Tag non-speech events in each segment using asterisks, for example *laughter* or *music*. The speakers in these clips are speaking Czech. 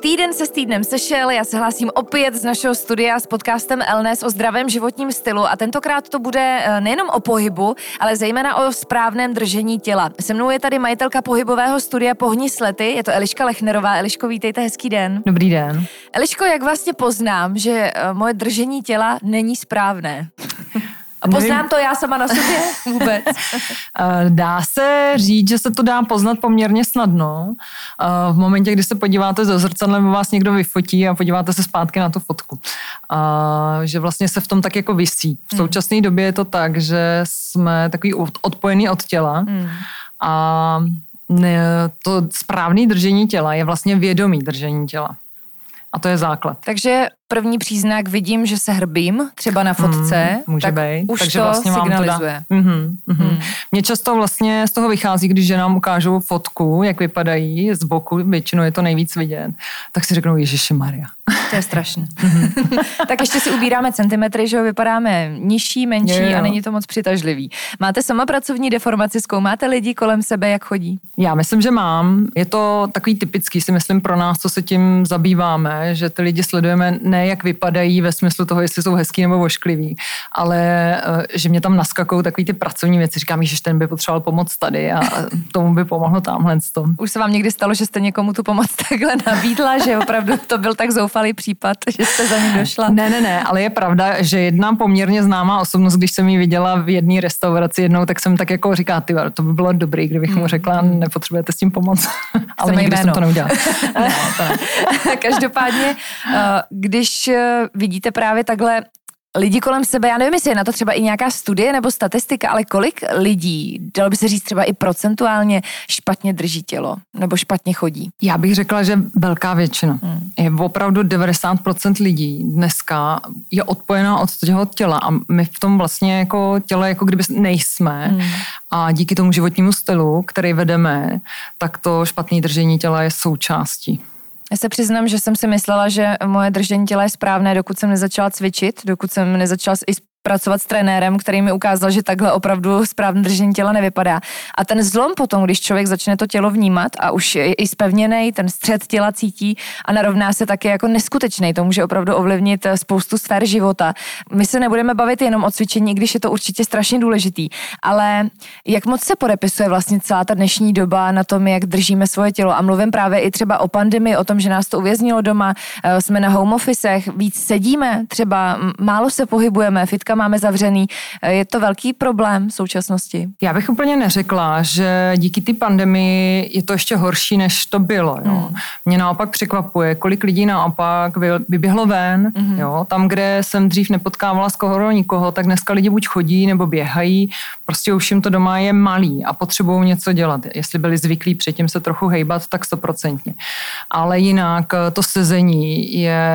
Týden se s týdnem sešel, já se hlásím opět z našeho studia s podcastem Elnes o zdravém životním stylu a tentokrát to bude eh, nejenom o pohybu, ale zejména o správném držení těla. Se mnou je tady majitelka pohybového studia Pohni slety, je to Eliška Lechnerová. Eliško, vítejte, hezký den. Dobrý den. Eliško, jak vlastně poznám, že eh, moje držení těla není správné? A poznám to já sama na sobě *laughs* vůbec. Eh, dá se říct, že se to dá poznat poměrně snadno. Eh, v momentě, kdy se podíváte do zrcadla, vás někdo vyfotí a podíváte se zpátky na tu fotku. Že vlastně se v tom tak jako vysí. V hmm. současné době je to tak, že jsme takový odpojený od těla hmm. a to správné držení těla je vlastně vědomý držení těla. A to je základ. Takže první příznak vidím, že se hrbím, třeba na fotce, mm, může tak být. už Takže to vlastně signalizuje. To mm-hmm, mm-hmm. Mm. Mně často vlastně z toho vychází, když nám ukážou fotku, jak vypadají z boku, většinou je to nejvíc vidět, tak si řeknou Ježiši Maria. To je strašné. Mhm. *laughs* tak ještě si ubíráme centimetry, že ho vypadáme nižší, menší je, a není to moc přitažlivý. Máte sama pracovní deformaci, zkoumáte lidi kolem sebe, jak chodí? Já myslím, že mám. Je to takový typický, si myslím, pro nás, co se tím zabýváme, že ty lidi sledujeme ne jak vypadají ve smyslu toho, jestli jsou hezký nebo vošklivý, ale eh, že mě tam naskakou takový ty pracovní věci. Říkám, že ten by potřeboval pomoc tady a tomu by pomohlo tamhle. Už se vám někdy stalo, že jste někomu tu pomoc *laughs* takhle nabídla, že opravdu to byl tak zoufalý případ, že jste za ní došla? Ne, ne, ne, ale je pravda, že jedna poměrně známá osobnost, když jsem ji viděla v jedné restauraci jednou, tak jsem tak jako říká, ty, to by bylo dobrý, kdybych mu hmm. řekla, nepotřebujete s tím pomoc. *laughs* ale nikdy jsem to neudělala. ne, to ne. Každopádně, eh, když eh, vidíte právě takhle lidi kolem sebe, já nevím, jestli je na to třeba i nějaká studie nebo statistika, ale kolik lidí, dalo by se říct třeba i procentuálně, špatně drží tělo nebo špatně chodí? Já bych řekla, že velká většina. Hmm. Je opravdu 90% lidí dneska je odpojená od toho těla a my v tom vlastně jako těle jako kdyby nejsme hmm. a díky tomu životnímu stylu, který vedeme, tak to špatné držení těla je součástí. Já se přiznám, že jsem si myslela, že moje držení těla je správné, dokud jsem nezačala cvičit, dokud jsem nezačala i pracovat s trenérem, který mi ukázal, že takhle opravdu správné držení těla nevypadá. A ten zlom potom, když člověk začne to tělo vnímat a už je i spevněný, ten střed těla cítí a narovná se taky jako neskutečný, to může opravdu ovlivnit eh, spoustu sfér života. My se nebudeme bavit jenom o cvičení, když je to určitě strašně důležitý, ale jak moc se podepisuje vlastně celá ta dnešní doba na tom, jak držíme svoje tělo. A mluvím právě i třeba o pandemii, o tom, že nás to uvěznilo doma, eh, jsme na home officech, víc sedíme, třeba málo se pohybujeme, fitka máme zavřený. Eh, je to velký problém v současnosti? Já bych úplně neřekla, že díky té pandemii je to ještě horší, než to bylo. Jo. Hmm. Mě naopak překvapuje, kolik lidí naopak vyběhlo ven. Hmm. Jo. Tam, kde jsem dřív nepotkávala skoro nikoho, tak dneska lidi buď chodí nebo běhají. Prostě už jim to doma je malý a potřebují něco dělat. Jestli byli zvyklí předtím se trochu hejbat, tak stoprocentně. Ale jinak eh, to sezení je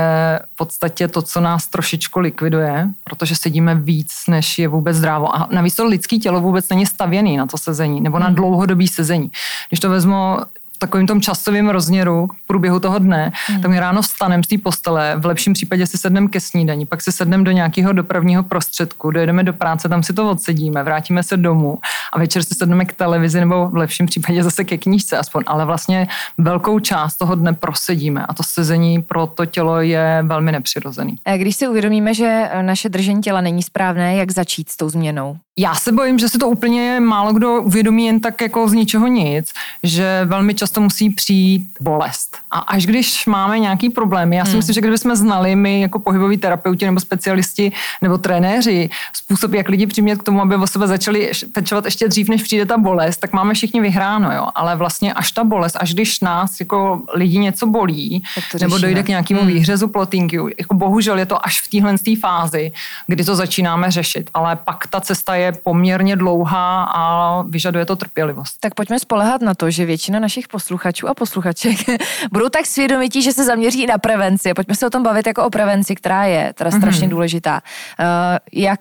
v podstatě to, co nás trošičku likviduje, protože sedíme jedeme víc, než je vůbec zdrávo. A navíc to lidské tělo vůbec není stavěný na to sezení nebo na hmm. dlouhodobý sezení. Když to vezmu takovým tom časovém rozměru v průběhu toho dne, hmm. tak my ráno vstanem z té postele, v lepším případě si sedneme ke snídani, pak si sedneme do nějakého dopravního prostředku, dojedeme do práce, tam si to odsedíme, vrátíme se domů a večer si sedneme k televizi nebo v lepším případě zase ke knížce aspoň, ale vlastně velkou část toho dne prosedíme a to sezení pro to tělo je velmi nepřirozený. Když si uvědomíme, že naše držení těla není správné, jak začít s tou změnou? Já se bojím, že se to úplně málo kdo uvědomí jen tak jako z ničeho nic, že velmi často často musí přijít bolest. A až když máme nějaký problém, já si hmm. myslím, že kdybychom znali my jako pohyboví terapeuti nebo specialisti nebo trenéři způsob, jak lidi přimět k tomu, aby o sebe začali pečovat ještě dřív, než přijde ta bolest, tak máme všichni vyhráno, jo. Ale vlastně až ta bolest, až když nás jako lidi něco bolí, nebo dojde k nějakému hmm. výhřezu plotínky, jako bohužel je to až v téhle fázi, kdy to začínáme řešit. Ale pak ta cesta je poměrně dlouhá a vyžaduje to trpělivost. Tak pojďme spolehat na to, že většina našich posluchačů a posluchaček *laughs* budou tak svědomití, že se zaměří na prevenci. Pojďme se o tom bavit jako o prevenci, která je teda strašně mm-hmm. důležitá. Uh, jak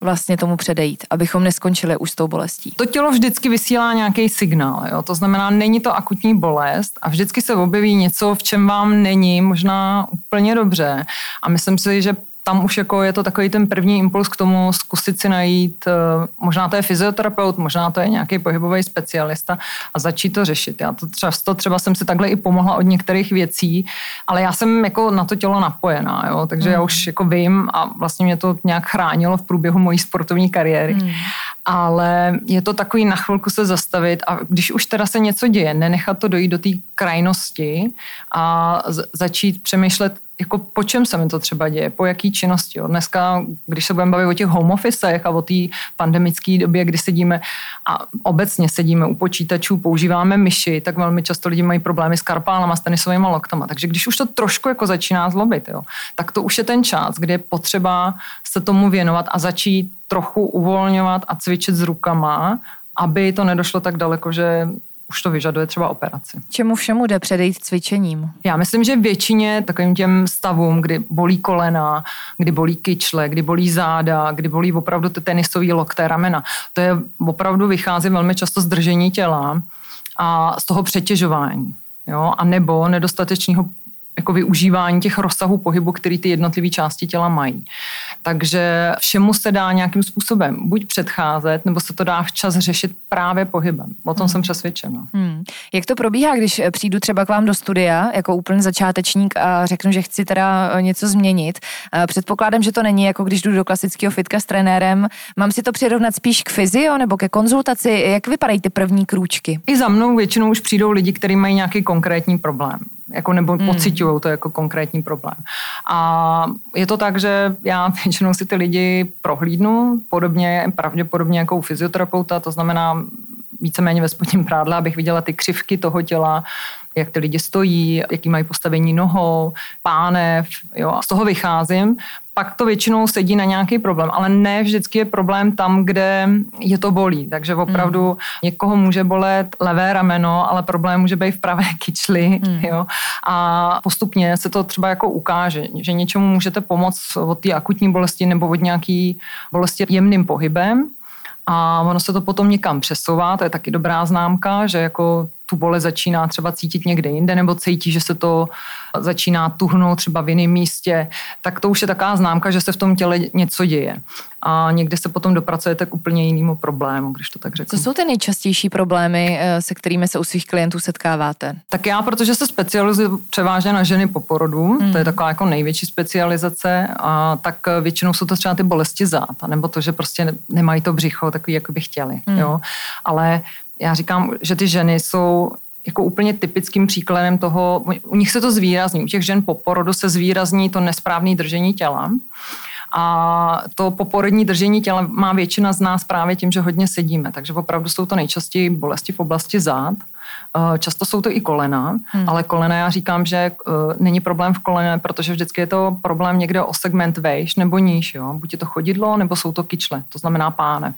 vlastně tomu předejít, abychom neskončili už s tou bolestí? To tělo vždycky vysílá nějaký signál, jo? to znamená, není to akutní bolest a vždycky se objeví něco, v čem vám není možná úplně dobře. A myslím si, že tam už jako je to takový ten první impuls k tomu zkusit si najít, eh, možná to je fyzioterapeut, možná to je nějaký pohybový specialista a začít to řešit. Já to často třeba jsem si takhle i pomohla od některých věcí, ale já jsem jako na to tělo napojená, jo? takže mm. já už jako vím a vlastně mě to nějak chránilo v průběhu mojí sportovní kariéry. Mm. Ale je to takový na chvilku se zastavit a když už teda se něco děje, nenechat to dojít do té krajnosti a začít přemýšlet, jako po čem se mi to třeba děje, po jaký činnosti. Jo. Dneska, když se budeme bavit o těch home officech a o té pandemické době, kdy sedíme a obecně sedíme u počítačů, používáme myši, tak velmi často lidi mají problémy s karpálama, s tenisovými loktama. Takže když už to trošku jako začíná zlobit, jo, tak to už je ten čas, kdy je potřeba se tomu věnovat a začít trochu uvolňovat a cvičit s rukama, aby to nedošlo tak daleko, že už to vyžaduje třeba operaci. Čemu všemu jde předejít cvičením? Já myslím, že většině takovým těm stavům, kdy bolí kolena, kdy bolí kyčle, kdy bolí záda, kdy bolí opravdu ty tenisové lokté, ramena, to je opravdu vychází velmi často z držení těla a z toho přetěžování. Jo? A nebo nedostatečného jako využívání těch rozsahů pohybu, který ty jednotlivé části těla mají. Takže všemu se dá nějakým způsobem buď předcházet, nebo se to dá včas řešit právě pohybem. O tom hmm. jsem přesvědčena. Hmm. Jak to probíhá, když přijdu třeba k vám do studia jako úplný začátečník a řeknu, že chci teda něco změnit? Předpokládám, že to není jako když jdu do klasického fitka s trenérem. Mám si to přirovnat spíš k fyzio nebo ke konzultaci? Jak vypadají ty první krůčky? I za mnou většinou už přijdou lidi, kteří mají nějaký konkrétní problém jako nebo hmm. pocitují to jako konkrétní problém. A je to tak, že já *laughs* většinou si ty lidi prohlídnu, podobně, pravděpodobně jako u fyzioterapeuta, to znamená víceméně ve spodním prádle, abych viděla ty křivky toho těla, jak ty lidi stojí, jaký mají postavení nohou, pánev, jo, a z toho vycházím. Pak to většinou sedí na nějaký problém, ale ne vždycky je problém tam, kde je to bolí. Takže opravdu mm. někoho může bolet levé rameno, ale problém může být v pravé *laughs* kyčli. Mm. Jo? A postupně se to třeba jako ukáže, že něčemu můžete pomoct od té akutní bolesti nebo od nějaký bolesti jemným pohybem a ono se to potom někam přesouvá, to je taky dobrá známka, že jako tu bolest začíná třeba cítit někde jinde nebo cítí, že se to začíná tuhnout třeba v jiném místě, tak to už je taková známka, že se v tom těle něco děje. A někde se potom dopracujete k úplně jinému problému, když to tak řeknu. Co jsou ty nejčastější problémy, eh, se kterými se u svých klientů setkáváte? Tak já, protože se specializuji převážně na ženy po porodu, hmm. to je taková jako největší specializace, a tak většinou jsou to třeba ty bolesti zad, nebo to, že prostě nemají to břicho takový, jako by chtěli. Hmm. Jo? Ale já říkám, že ty ženy jsou jako úplně typickým příkladem toho, u nich se to zvýrazní, u těch žen po porodu se zvýrazní to nesprávné držení těla. A to poporodní držení těla má většina z nás právě tím, že hodně sedíme. Takže opravdu jsou to nejčastěji bolesti v oblasti zád. Eh, často jsou to i kolena, hmm. ale kolena já říkám, že uh, není problém v kolene, protože vždycky je to problém někde o segment vejš nebo níž. Jo? Buď je to chodidlo, nebo jsou to kyčle, to znamená pánev.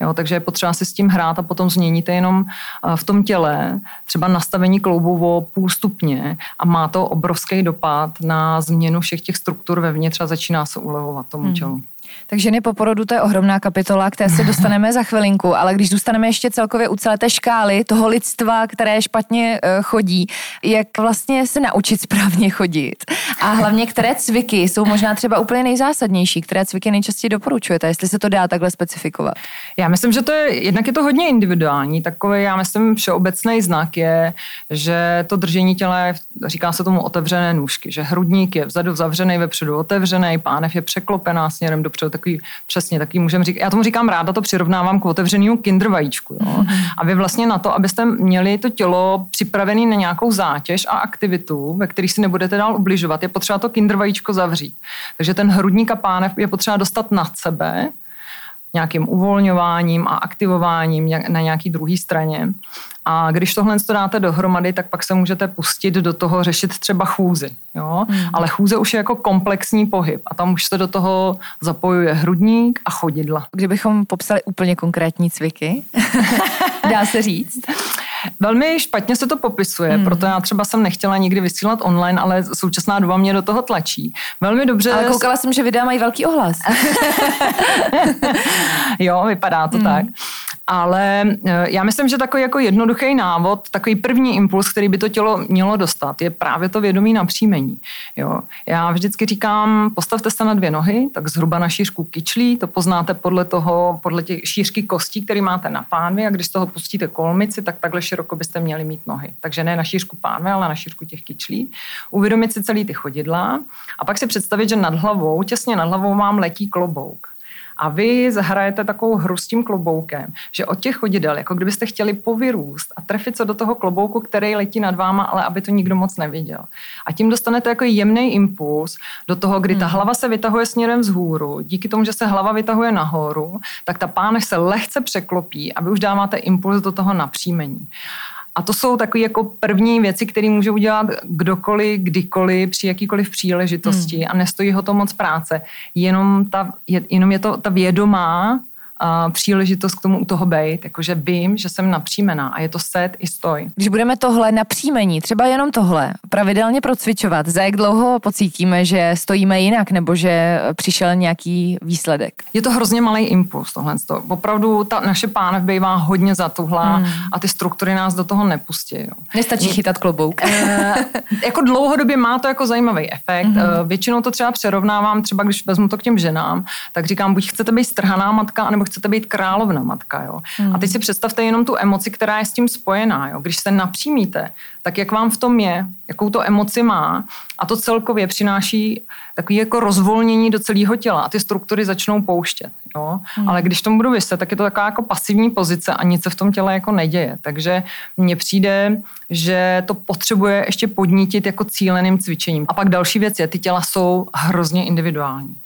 Jo, takže je potřeba si s tím hrát a potom změníte jenom eh, v tom těle třeba nastavení kloubu o půl stupně a má to obrovský dopad na změnu všech těch struktur vevnitř a začíná se ulevovat tomu hmm. Tak ženy po porodu to je ohromná kapitola, které se dostaneme za chvilinku, ale když zůstaneme ještě celkově u celé té škály toho lidstva, které špatně eh, chodí, jak vlastně se naučit správně chodit a hlavně které cviky jsou možná třeba úplně nejzásadnější, které cviky nejčastěji doporučujete, jestli se to dá takhle specifikovat. Já myslím, že to je, jednak je to hodně individuální, takový, já myslím, všeobecný znak je, že to držení těla, říká se tomu otevřené nůžky, že hrudník je vzadu zavřený, vepředu otevřený, pánev je překlopená směrem dopředu to takový přesně takový, můžeme říkat, já tomu říkám ráda, to přirovnávám k otevřenému kinder vajíčku. Jo? Mm-hmm. A vy vlastně na to, abyste měli to tělo připravené na nějakou zátěž a aktivitu, ve kterých si nebudete dál ubližovat, je potřeba to kinder vajíčko zavřít. Takže ten hrudník a pánev je potřeba dostat nad sebe, nějakým uvolňováním a aktivováním na nějaký druhé straně. A když tohle to dáte dohromady, tak pak se můžete pustit do toho řešit třeba chůzy. Jo? Hmm. Ale chůze už je jako komplexní pohyb a tam už se do toho zapojuje hrudník a chodidla. Kdybychom popsali úplně konkrétní cviky, *laughs* dá se říct. Velmi špatně se to popisuje, hmm. proto já třeba jsem nechtěla nikdy vysílat online, ale současná doba mě do toho tlačí. Velmi dobře. Ale koukala jsem, že videa mají velký ohlas. *laughs* jo, vypadá to hmm. tak. Ale eh, já myslím, že takový jako jednoduchý návod, takový první impuls, který by to tělo mělo dostat, je právě to vědomí napříjmení. Jo. Já vždycky říkám, postavte se na dvě nohy, tak zhruba na šířku kyčlí, to poznáte podle toho, podle těch šířky kostí, který máte na pánvi a když z toho pustíte kolmici, tak takhle široko byste měli mít nohy. Takže ne na šířku pánve, ale na šířku těch kyčlí. Uvědomit si celý ty chodidla a pak si představit, že nad hlavou, těsně nad hlavou vám letí klobouk a vy zahrajete takovou hru s tím kloboukem, že od těch chodidel, jako kdybyste chtěli povyrůst a trefit se do toho klobouku, který letí nad váma, ale aby to nikdo moc neviděl. A tím dostanete jako jemný impuls do toho, kdy ta hmm. hlava se vytahuje směrem vzhůru. Díky tomu, že se hlava vytahuje nahoru, tak ta pánev se lehce překlopí a vy už dáváte impuls do toho napříjmení. A to jsou takové jako první věci, které může udělat kdokoliv, kdykoliv, při jakýkoliv příležitosti hmm. a nestojí ho to moc práce. Jenom, ta, je, jenom je to ta vědomá uh, příležitost k tomu u toho být, jakože vím, že jsem napřímená a je to set i stoj. Když budeme tohle napřímení, třeba jenom tohle, pravidelně procvičovat, za jak dlouho pocítíme, že stojíme jinak nebo že přišel nějaký výsledek? Je to hrozně malý impuls tohle. Opravdu ta naše pánev bývá hodně zatuhlá hmm. a ty struktury nás do toho nepustí. Jo. Nestačí chytat klobouk. E, jako dlouhodobě má to jako zajímavý efekt. Hmm. E, většinou to třeba přerovnávám, třeba když vezmu to k těm ženám, tak říkám, buď chcete být strhaná matka, nebo chcete být královna matka. Jo? Hmm. A teď si představte jenom tu emoci, která je s tím spojená. Jo? Když se napřímíte, tak jak vám v tom je, jakou to emoci má a to celkově přináší takový jako rozvolnění do celého těla a ty struktury začnou pouštět. Jo? Hmm. Ale když tomu budu vyset, tak je to taková jako pasivní pozice a nic se v tom těle jako neděje. Takže mně přijde, že to potřebuje ještě podnítit jako cíleným cvičením. A pak další věc je, ty těla jsou hrozně individuální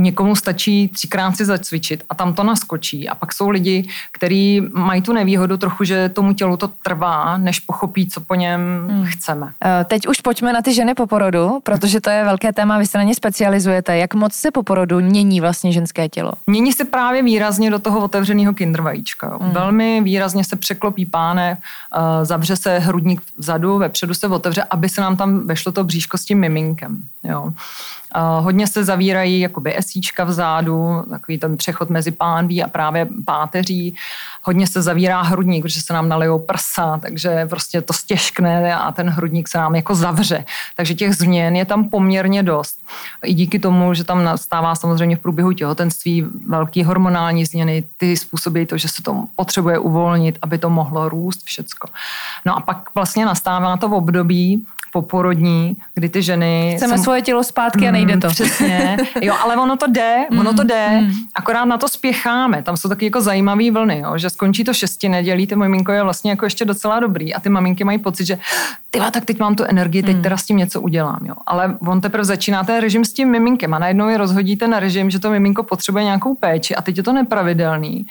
někomu stačí třikrát si zacvičit a tam to naskočí. A pak jsou lidi, kteří mají tu nevýhodu trochu, že tomu tělu to trvá, než pochopí, co po něm hmm. chceme. Eh, teď už pojďme na ty ženy po porodu, protože to je velké téma, vy se na ně specializujete. Jak moc se po porodu mění vlastně ženské tělo? Mění se právě výrazně do toho otevřeného kindervajíčka. Hmm. Velmi výrazně se překlopí páne, eh, zavře se hrudník vzadu, vepředu se otevře, aby se nám tam vešlo to bříško s tím miminkem. Jo. Hodně se zavírají jakoby esíčka vzadu, takový ten přechod mezi pánví a právě páteří. Hodně se zavírá hrudník, protože se nám nalijou prsa, takže prostě to stěžkne a ten hrudník se nám jako zavře. Takže těch změn je tam poměrně dost. I díky tomu, že tam nastává samozřejmě v průběhu těhotenství velký hormonální změny, ty způsobí to, že se to potřebuje uvolnit, aby to mohlo růst všecko. No a pak vlastně nastává to v období, poporodní, kdy ty ženy... Chceme jsem... svoje tělo zpátky a nejde to. Mm, přesně. *laughs* Jo, ale ono to jde, mm, ono to jde, mm. akorát na to spěcháme. Tam jsou taky jako zajímavé vlny, jo, že skončí to šesti nedělí, ty miminko je vlastně jako ještě docela dobrý a ty maminky mají pocit, že tyva, tak teď mám tu energii, teď mm. teda s tím něco udělám. Jo. Ale on teprve začíná ten režim s tím miminkem a najednou je rozhodíte na režim, že to miminko potřebuje nějakou péči a teď je to nepravidelný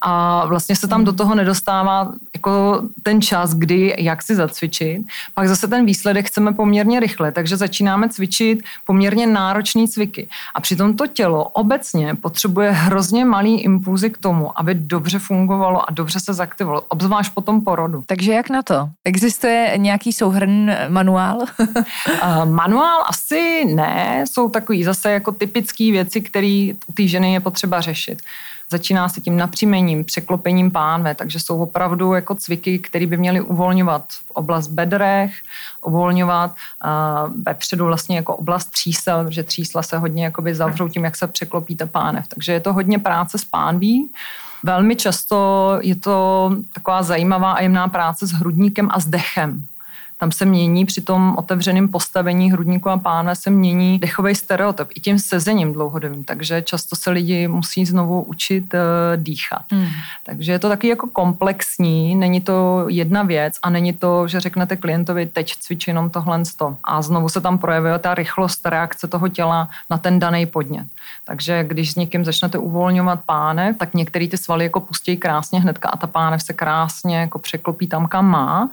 a vlastně se tam do toho nedostává jako ten čas, kdy jak si zacvičit. Pak zase ten výsledek chceme poměrně rychle, takže začínáme cvičit poměrně náročné cviky. A přitom to tělo obecně potřebuje hrozně malý impulzy k tomu, aby dobře fungovalo a dobře se zaktivovalo, obzvlášť po tom porodu. Takže jak na to? Existuje nějaký souhrn manuál? uh, *laughs* manuál asi ne, jsou takový zase jako typické věci, které u té ženy je potřeba řešit. Začíná se tím napřímením, překlopením pánve, takže jsou opravdu jako cviky, které by měly uvolňovat v oblast bedrech, uvolňovat uh, vepředu vlastně jako oblast třísel, protože třísla se hodně jakoby zavřou tím, jak se překlopí ta pánev. Takže je to hodně práce s pánví. Velmi často je to taková zajímavá a jemná práce s hrudníkem a s dechem. Tam se mění při tom otevřeném postavení hrudníku a páne se mění dechový stereotyp i tím sezením dlouhodobým, takže často se lidi musí znovu učit uh, dýchat. Hmm. Takže je to taky jako komplexní, není to jedna věc a není to, že řeknete klientovi, teď cvičí jenom tohle a znovu se tam projevuje ta rychlost reakce toho těla na ten daný podnět. Takže když s někým začnete uvolňovat pánev, tak některý ty svaly jako pustí krásně hnedka a ta pánev se krásně jako překlopí tam, kam má.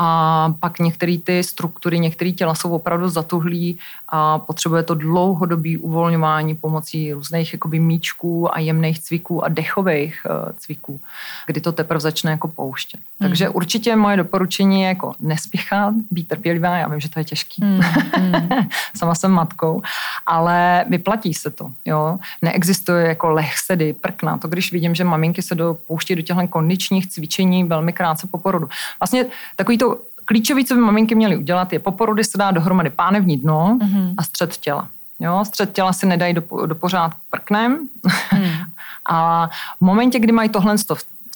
A pak některé ty struktury, některé těla jsou opravdu zatuhlí a potřebuje to dlouhodobý uvolňování pomocí různých jakoby míčků a jemných cviků a dechových uh, cviků, kdy to teprve začne jako pouštět. Hmm. Takže určitě moje doporučení je jako nespěchat, být trpělivá, já vím, že to je těžký. Hmm. Hmm. *laughs* Sama jsem matkou, ale vyplatí se to. Jo? Neexistuje jako lehsedy, prkna. To když vidím, že maminky se dopouští do těchto kondičních cvičení velmi krátce po porodu. Vlastně takový to klíčový, co by maminky měly udělat, je po porodu se dá dohromady pánevní dno mm-hmm. a střed těla. Jo, střed těla si nedají do, do pořádku prknem. Mm. *laughs* a v momentě, kdy mají tohle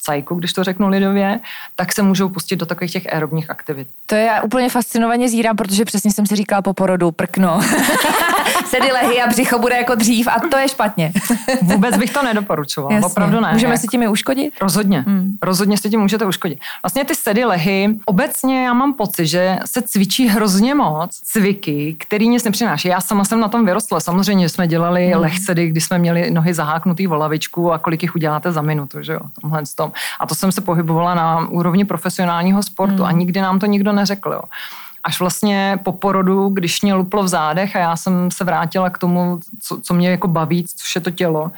cajku, když to řeknu lidově, tak se můžou pustit do takových těch aerobních aktivit. To je úplně fascinovaně zírám, protože přesně jsem si říkala po porodu, prkno. *laughs* Sedy lehy a břicho bude jako dřív a to je špatně. *laughs* Vůbec bych to nedoporučovala, Jasně. opravdu ne. Můžeme si tím uškodit? Rozhodně, hmm. rozhodně si tím můžete uškodit. Vlastně ty sedy lehy, obecně já mám pocit, že se cvičí hrozně moc cviky, který nic nepřináší. Já sama jsem na tom vyrostla, samozřejmě jsme dělali hmm. lehsedy, kdy jsme měli nohy zaháknutý volavičku a kolik jich uděláte za minutu, že jo, tomhle tom. A to jsem se pohybovala na úrovni profesionálního sportu hmm. a nikdy nám to nikdo neřekl. Jo. Až vlastně po porodu, když mě luplo v zádech a já jsem se vrátila k tomu, co, co mě jako baví, což je to tělo,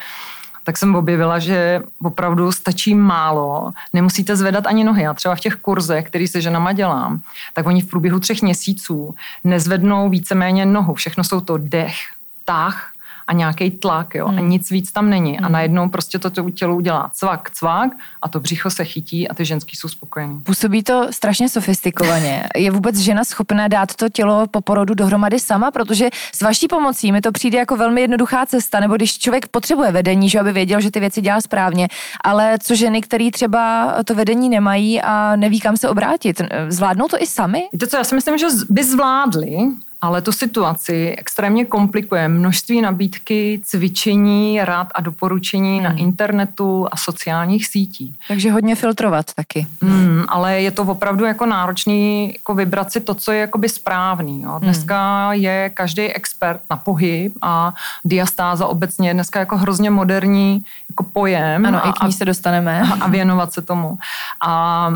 tak jsem objevila, že opravdu stačí málo, nemusíte zvedat ani nohy. Já třeba v těch kurzech, který se ženama dělám, tak oni v průběhu třech měsíců nezvednou víceméně nohu. Všechno jsou to dech, tah, a nějaký tlak, jo, hmm. a nic víc tam není. Hmm. A najednou prostě to tělo udělá cvak, cvak a to břicho se chytí a ty ženský jsou spokojení. Působí to strašně sofistikovaně. Je vůbec žena schopná dát to tělo po porodu dohromady sama, protože s vaší pomocí mi to přijde jako velmi jednoduchá cesta, nebo když člověk potřebuje vedení, že aby věděl, že ty věci dělá správně, ale co ženy, které třeba to vedení nemají a neví, kam se obrátit, zvládnou to i sami? Víte co, já si myslím, že by zvládli, ale tu situaci extrémně komplikuje množství nabídky, cvičení, rád a doporučení hmm. na internetu a sociálních sítích. Takže hodně filtrovat taky. Hmm, ale je to opravdu jako náročný jako vybrat si to, co je jakoby správný. Jo. Hmm. Dneska hmm. je každý expert na pohyb a diastáza obecně je dneska jako hrozně moderní jako pojem. Ano, a, i k ní se dostaneme. A, a věnovat se tomu. A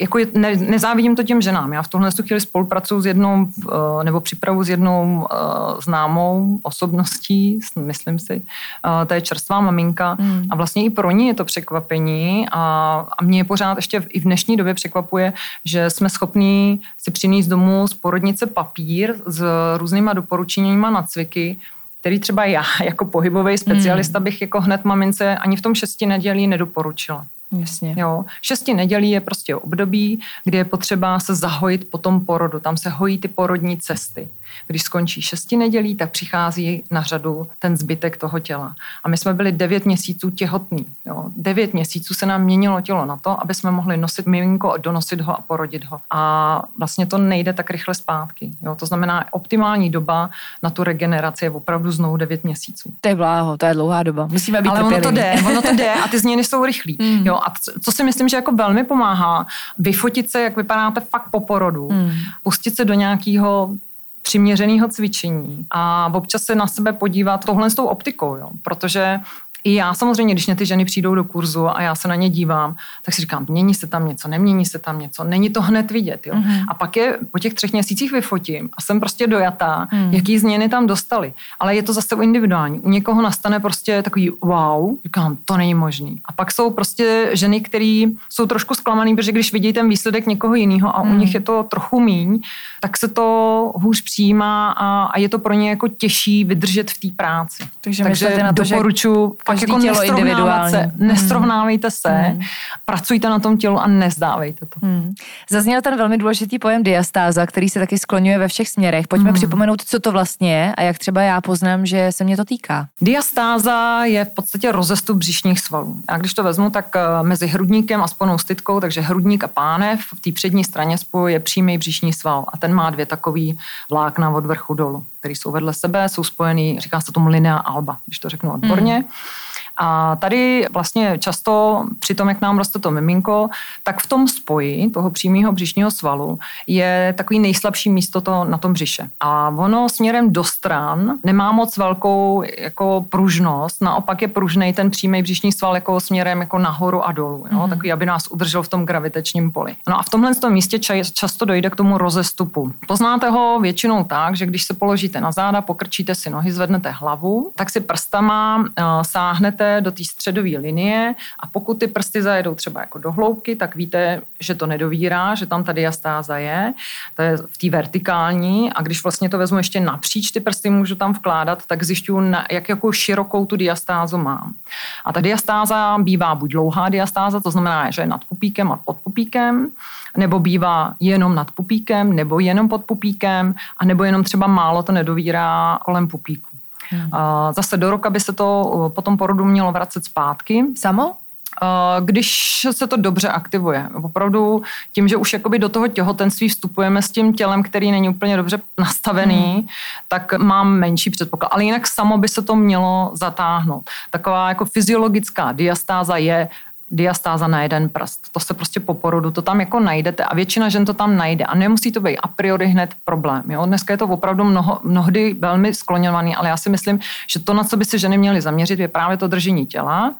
jako ne, nezávidím to těm ženám. Já v tuhle chvíli spolupracuji s jednou, eh, nebo připravu s jednou uh, známou osobností, myslím si. Uh, to je čerstvá maminka mm. a vlastně i pro ní je to překvapení a, a mě pořád ještě i v dnešní době překvapuje, že jsme schopní si přinést domů z porodnice papír s různýma doporučeníma na cviky, který třeba já *laughs* jako pohybový specialista mm. bych jako hned mamince ani v tom šesti nedělí nedoporučila. Jasně. Jo. Šesti nedělí je prostě období, kdy je potřeba se zahojit po tom porodu. Tam se hojí ty porodní cesty. Když skončí šesti nedělí, tak přichází na řadu ten zbytek toho těla. A my jsme byli devět měsíců těhotní. Jo. Devět měsíců se nám měnilo tělo na to, aby jsme mohli nosit miminko, donosit ho a porodit ho. A vlastně to nejde tak rychle zpátky. Jo. To znamená, optimální doba na tu regeneraci je opravdu znovu devět měsíců. To je bláho, to je dlouhá doba. Musíme být Ale ono to jde, ono to jde a ty změny jsou rychlé. *laughs* Mm. Jo. A co si myslím, že jako velmi pomáhá, vyfotit se, jak vypadáte fakt po porodu, mm. pustit se do nějakého přiměřeného cvičení a občas se na sebe podívat tohle s tou optikou, jo? protože i já samozřejmě, když mě ty ženy přijdou do kurzu a já se na ně dívám, tak si říkám, mění se tam něco, nemění se tam něco, není to hned vidět. Jo? Mm-hmm. A pak je po těch třech měsících vyfotím a jsem prostě dojatá, mm. jaký změny tam dostali. Ale je to zase individuální. U někoho nastane prostě takový wow, říkám, to není možný. A pak jsou prostě ženy, které jsou trošku zklamaný, protože když vidí ten výsledek někoho jiného a mm. u nich je to trochu míň, tak se to hůř přijímá a, a je to pro ně jako těžší vydržet v té práci. Takže, Takže na to, doporučuji že fakt jako nesrovnávat se, hmm. nesrovnávejte se, hmm. pracujte na tom tělu a nezdávejte to. Hmm. Zazněl ten velmi důležitý pojem diastáza, který se taky skloňuje ve všech směrech. Pojďme hmm. připomenout, co to vlastně je a jak třeba já poznám, že se mě to týká. Diastáza je v podstatě rozestup břišních svalů. A když to vezmu, tak eh, mezi hrudníkem a sponou stytkou, takže hrudník a pánev v té přední straně spojuje přímý břišní sval a ten má dvě takový vlákna od vrchu dolů, které jsou vedle sebe, jsou spojený, říká se tomu linea alba, když to řeknu odborně. Hmm. A tady vlastně často při tom, jak nám roste to miminko, tak v tom spoji toho přímého břišního svalu je takový nejslabší místo to na tom břiše. A ono směrem do stran nemá moc velkou jako pružnost, naopak je pružný ten přímý břišní sval jako směrem jako nahoru a dolů, jo? Mm. takový, aby nás udržel v tom gravitačním poli. No a v tomhle tom místě často dojde k tomu rozestupu. Poznáte ho většinou tak, že když se položíte na záda, pokrčíte si nohy, zvednete hlavu, tak si prstama uh, sáhnete jdete do té středové linie a pokud ty prsty zajedou třeba jako do hloubky, tak víte, že to nedovírá, že tam ta diastáza je, to je v té vertikální a když vlastně to vezmu ještě napříč ty prsty můžu tam vkládat, tak zjišťuju, jak jakou širokou tu diastázu mám. A ta diastáza bývá buď dlouhá diastáza, to znamená, že je nad pupíkem a pod pupíkem, nebo bývá jenom nad pupíkem, nebo jenom pod pupíkem, a nebo jenom třeba málo to nedovírá kolem pupíku. Hmm. Zase do roka by se to po tom porodu mělo vracet zpátky. Samo? když se to dobře aktivuje. Opravdu tím, že už jakoby do toho těhotenství vstupujeme s tím tělem, který není úplně dobře nastavený, hmm. tak mám menší předpoklad. Ale jinak samo by se to mělo zatáhnout. Taková jako fyziologická diastáza je diastáza na jeden prst. To se prostě po porodu, to tam jako najdete a většina žen to tam najde a nemusí to být a priori hned problém. Jo? Dneska je to opravdu mnoho, mnohdy velmi skloněvaný, ale já si myslím, že to, na co by se ženy měly zaměřit, je právě to držení těla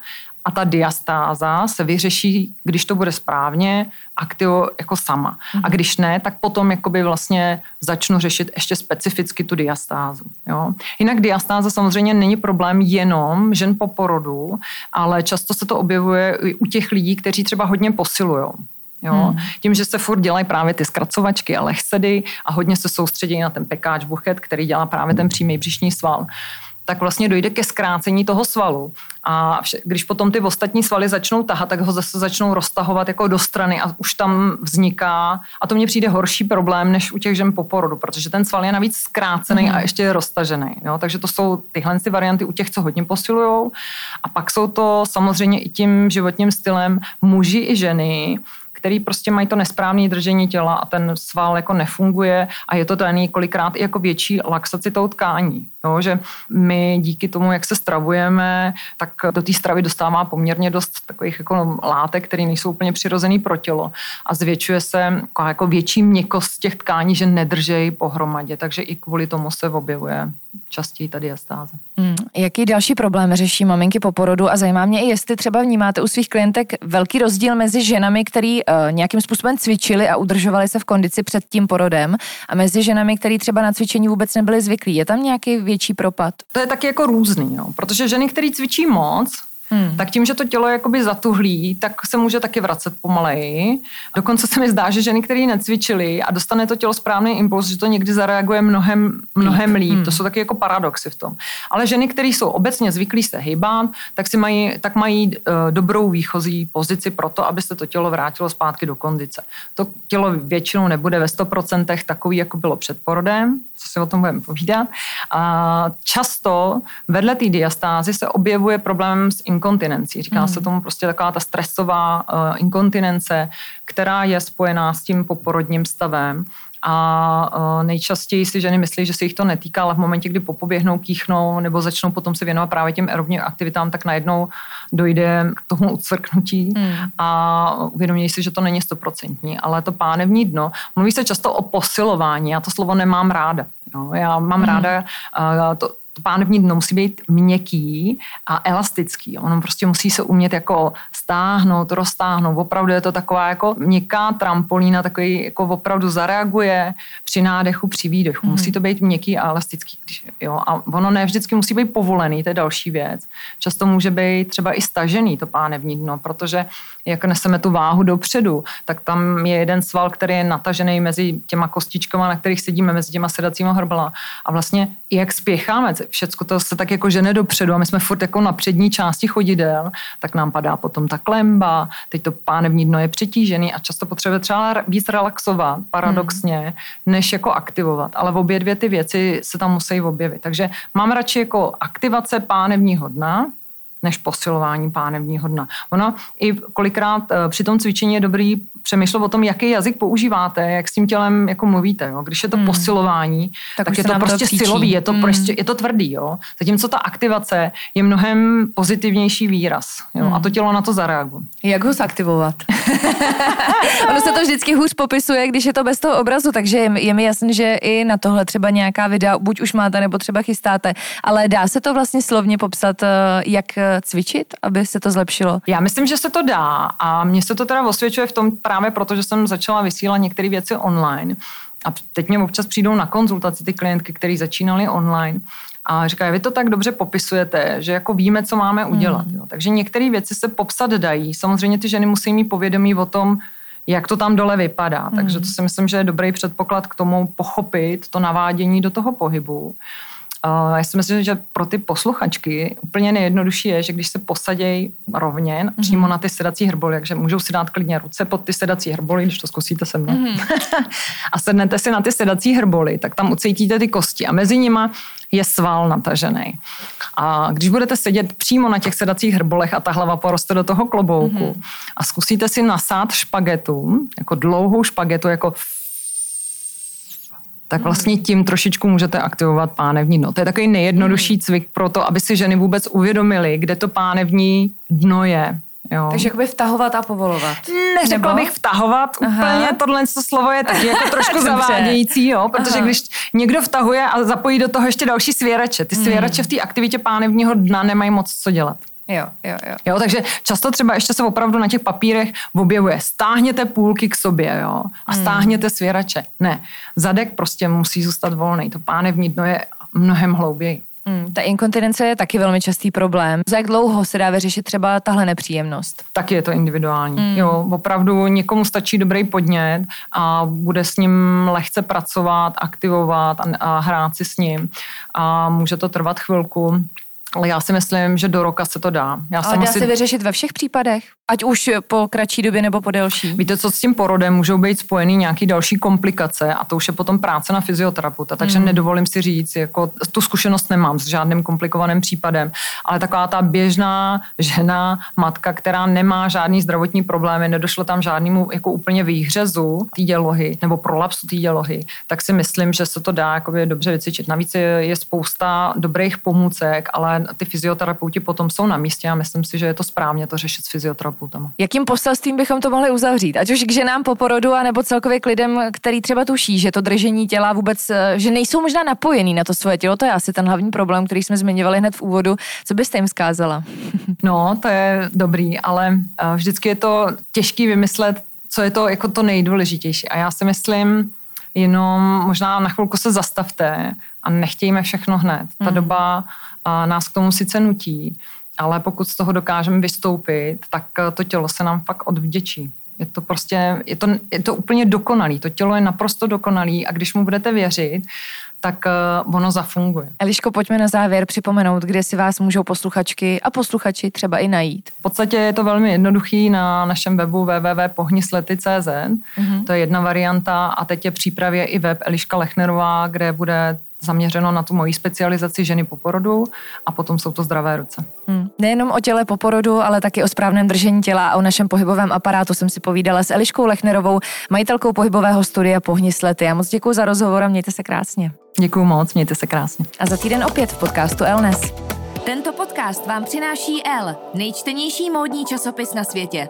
a ta diastáza se vyřeší, když to bude správně, aktivo jako sama. Mm-hmm. A mhm. když ne, tak potom jakoby vlastně začnu řešit ještě specificky tu diastázu. Jo? Jinak diastáza samozřejmě není problém jenom žen po porodu, ale často se to objevuje i u těch lidí, kteří třeba hodně posilují. Jo? Hmm. Tím, že se furt dělají právě ty zkracovačky a lehsedy a hodně se soustředí na ten pekáč buchet, který dělá právě ten přímý břišní sval, tak vlastně dojde ke zkrácení toho svalu. A vše, když potom ty ostatní svaly začnou tahat, tak ho zase začnou roztahovat jako do strany a už tam vzniká, a to mně přijde horší problém, než u těch žen po porodu, protože ten sval je navíc zkrácený mm. a ještě je roztažený. Jo? Takže to jsou tyhle ty varianty u těch, co hodně posilují. A pak jsou to samozřejmě i tím životním stylem muži i ženy, který prostě mají to nesprávné držení těla a ten sval jako nefunguje a je to daný kolikrát i jako větší laxaci tou tkání. Jo, že my díky tomu, jak se stravujeme, tak do té stravy dostává poměrně dost takových jako látek, které nejsou úplně přirozený pro tělo a zvětšuje se jako větší měkkost těch tkání, že nedržejí pohromadě, takže i kvůli tomu se objevuje častěji ta diastáze. Hmm. Jaký další problém řeší maminky po porodu a zajímá mě i, jestli třeba vnímáte u svých klientek velký rozdíl mezi ženami, který uh, nějakým způsobem cvičili a udržovali se v kondici před tím porodem a mezi ženami, který třeba na cvičení vůbec nebyli zvyklí. Je tam nějaký větší propad? To je taky jako různý, jo. protože ženy, které cvičí moc, Hmm. Tak tím, že to tělo je jakoby zatuhlí, tak se může taky vracet pomaleji. Dokonce se mi zdá, že ženy, které necvičily a dostane to tělo správný impuls, že to někdy zareaguje mnohem, mnohem líp. Hmm. To jsou taky jako paradoxy v tom. Ale ženy, které jsou obecně zvyklí se hýbat, tak, si mají, tak mají uh, dobrou výchozí pozici pro to, aby se to tělo vrátilo zpátky do kondice. To tělo většinou nebude ve 100% takový, jako bylo před porodem, co si o tom budeme povídat. A často vedle té diastázy se objevuje problém s inkontinencí. Říká mm. se tomu prostě taková ta stresová uh, inkontinence, která je spojená s tím poporodním stavem a nejčastěji si ženy myslí, že se jich to netýká, ale v momentě, kdy popoběhnou, kýchnou nebo začnou potom se věnovat právě těm aerobním aktivitám, tak najednou dojde k tomu ucvrknutí hmm. a uvědomí si, že to není stoprocentní, ale to pánevní dno, mluví se často o posilování, já to slovo nemám ráda. Jo, já mám hmm. ráda to, to pánevní dno musí být měkký a elastický. Ono prostě musí se umět jako stáhnout, roztáhnout. Opravdu je to taková jako měkká trampolína, takový jako opravdu zareaguje při nádechu, při výdechu. Mm. Musí to být měkký a elastický. Jo? A ono ne vždycky musí být povolený, to je další věc. Často může být třeba i stažený to pánevní dno, protože jak neseme tu váhu dopředu, tak tam je jeden sval, který je natažený mezi těma kostičkama, na kterých sedíme, mezi těma sedacíma hrbala. A vlastně jak spěcháme, všecko to se tak jako žene dopředu a my jsme furt jako na přední části chodidel, tak nám padá potom ta klemba, teď to pánevní dno je přetížený a často potřebuje třeba víc relaxovat, paradoxně, hmm. než jako aktivovat. Ale v obě dvě ty věci se tam musí objevit. Takže mám radši jako aktivace pánevního dna, než posilování pánevního dna. Ono i kolikrát eh, při tom cvičení je dobrý přemýšlet o tom, jaký jazyk používáte, jak s tím tělem jako mluvíte. Jo? Když je to hmm. posilování, tak, tak je to prostě to silový, je to, hmm. prostě, je to tvrdý. Jo? Zatímco ta aktivace je mnohem pozitivnější výraz. Jo? Hmm. A to tělo na to zareaguje. Jak ho zaktivovat? *laughs* ono se to vždycky hůř popisuje, když je to bez toho obrazu, takže je, je mi jasný, že i na tohle třeba nějaká videa, buď už máte, nebo třeba chystáte, ale dá se to vlastně slovně popsat, eh, jak cvičit, aby se to zlepšilo? Já myslím, že se to dá a mně se to teda osvědčuje v tom právě proto, že jsem začala vysílat některé věci online. A teď mě občas přijdou na konzultaci ty klientky, které začínaly online a říkají, vy to tak dobře popisujete, že jako víme, co máme udělat. Mm. Jo. Takže některé věci se popsat dají. Samozřejmě ty ženy musí mít povědomí o tom, jak to tam dole vypadá. Mm. Takže to si myslím, že je dobrý předpoklad k tomu pochopit to navádění do toho pohybu. Uh, já si myslím, že pro ty posluchačky úplně nejjednodušší je, že když se posadějí rovně mm-hmm. přímo na ty sedací hrboly, takže můžou si dát klidně ruce pod ty sedací hrboly, když to zkusíte se mnou. Mm-hmm. *laughs* a sednete si na ty sedací hrboly, tak tam ucítíte ty kosti a mezi nima je sval natažený. A když budete sedět přímo na těch sedacích hrbolech a ta hlava poroste do toho klobouku mm-hmm. a zkusíte si nasát špagetu, jako dlouhou špagetu, jako tak vlastně tím trošičku můžete aktivovat pánevní dno. To je takový nejjednodušší hmm. cvik pro to, aby si ženy vůbec uvědomily, kde to pánevní dno je. Jo. Takže jakoby vtahovat a povolovat. Neřekla Nebo? bych vtahovat, Aha. úplně tohle slovo je taky jako trošku *laughs* zavádějící, jo, protože Aha. když někdo vtahuje a zapojí do toho ještě další svěrače, ty hmm. svěrače v té aktivitě pánevního dna nemají moc co dělat. Jo, jo, jo. jo. takže často třeba ještě se opravdu na těch papírech objevuje stáhněte půlky k sobě jo, a hmm. stáhněte svěrače. Ne, zadek prostě musí zůstat volný. To pánevní dno je mnohem hlouběji. Hmm, ta inkontinence je taky velmi častý problém. Za jak dlouho se dá vyřešit třeba tahle nepříjemnost? Taky je to individuální. Hmm. Jo, opravdu někomu stačí dobrý podnět a bude s ním lehce pracovat, aktivovat a, a hrát si s ním. A může to trvat chvilku ale já si myslím, že do roka se to dá. Já Ale dá si... se vyřešit ve všech případech? Ať už po kratší době nebo po delší. Víte, co s tím porodem můžou být spojený nějaký další komplikace a to už je potom práce na fyzioterapeuta, takže mm. nedovolím si říct, jako tu zkušenost nemám s žádným komplikovaným případem, ale taková ta běžná žena, matka, která nemá žádný zdravotní problémy, nedošlo tam žádnému jako úplně výhřezu té dělohy nebo prolapsu té dělohy, tak si myslím, že se to dá dobře vycvičit. Navíc je, je spousta dobrých pomůcek, ale ty fyzioterapeuti potom jsou na místě a myslím si, že je to správně to řešit s fyzioterapeutama. Jakým poselstvím bychom to mohli uzavřít? Ať už k ženám po porodu, anebo celkově k lidem, který třeba tuší, že to držení těla vůbec, eh, že nejsou možná napojený na to svoje tělo, to je asi ten hlavní problém, který jsme zmiňovali hned v úvodu. Co byste jim zkázala? *laughs* No, to je dobrý, ale eh, vždycky je to těžký vymyslet, co je to jako to nejdůležitější. A já si myslím, jenom možná na chvilku se zastavte a nechtějme všechno hned. Ta mm. doba nás k tomu sice nutí, ale pokud z toho dokážeme vystoupit, tak eh, to tělo se nám fakt odvděčí. Je to prostě, je to, je to úplně dokonalý. To tělo je naprosto dokonalý a když mu budete věřit, tak uh, ono zafunguje. Eliško, pojďme na závěr připomenout, kde si vás můžou posluchačky a posluchači třeba i najít. V podstatě je to velmi jednoduchý na našem webu www.pohnislety.cz. Mm-hmm. To je jedna varianta a teď je přípravě i web Eliška Lechnerová, kde bude zaměřeno na tu moji specializaci ženy po porodu a potom jsou to zdravé ruce. Hmm. Nejenom o těle po porodu, ale taky o správném držení těla a o našem pohybovém aparátu jsem si povídala s Eliškou Lechnerovou, majitelkou pohybového studia Pohnislety. Já moc děkuji za rozhovor a mějte se krásně. Děkuji moc, mějte se krásně. A za týden opět v podcastu Elnes. Tento podcast vám přináší L, nejčtenější módní časopis na světě.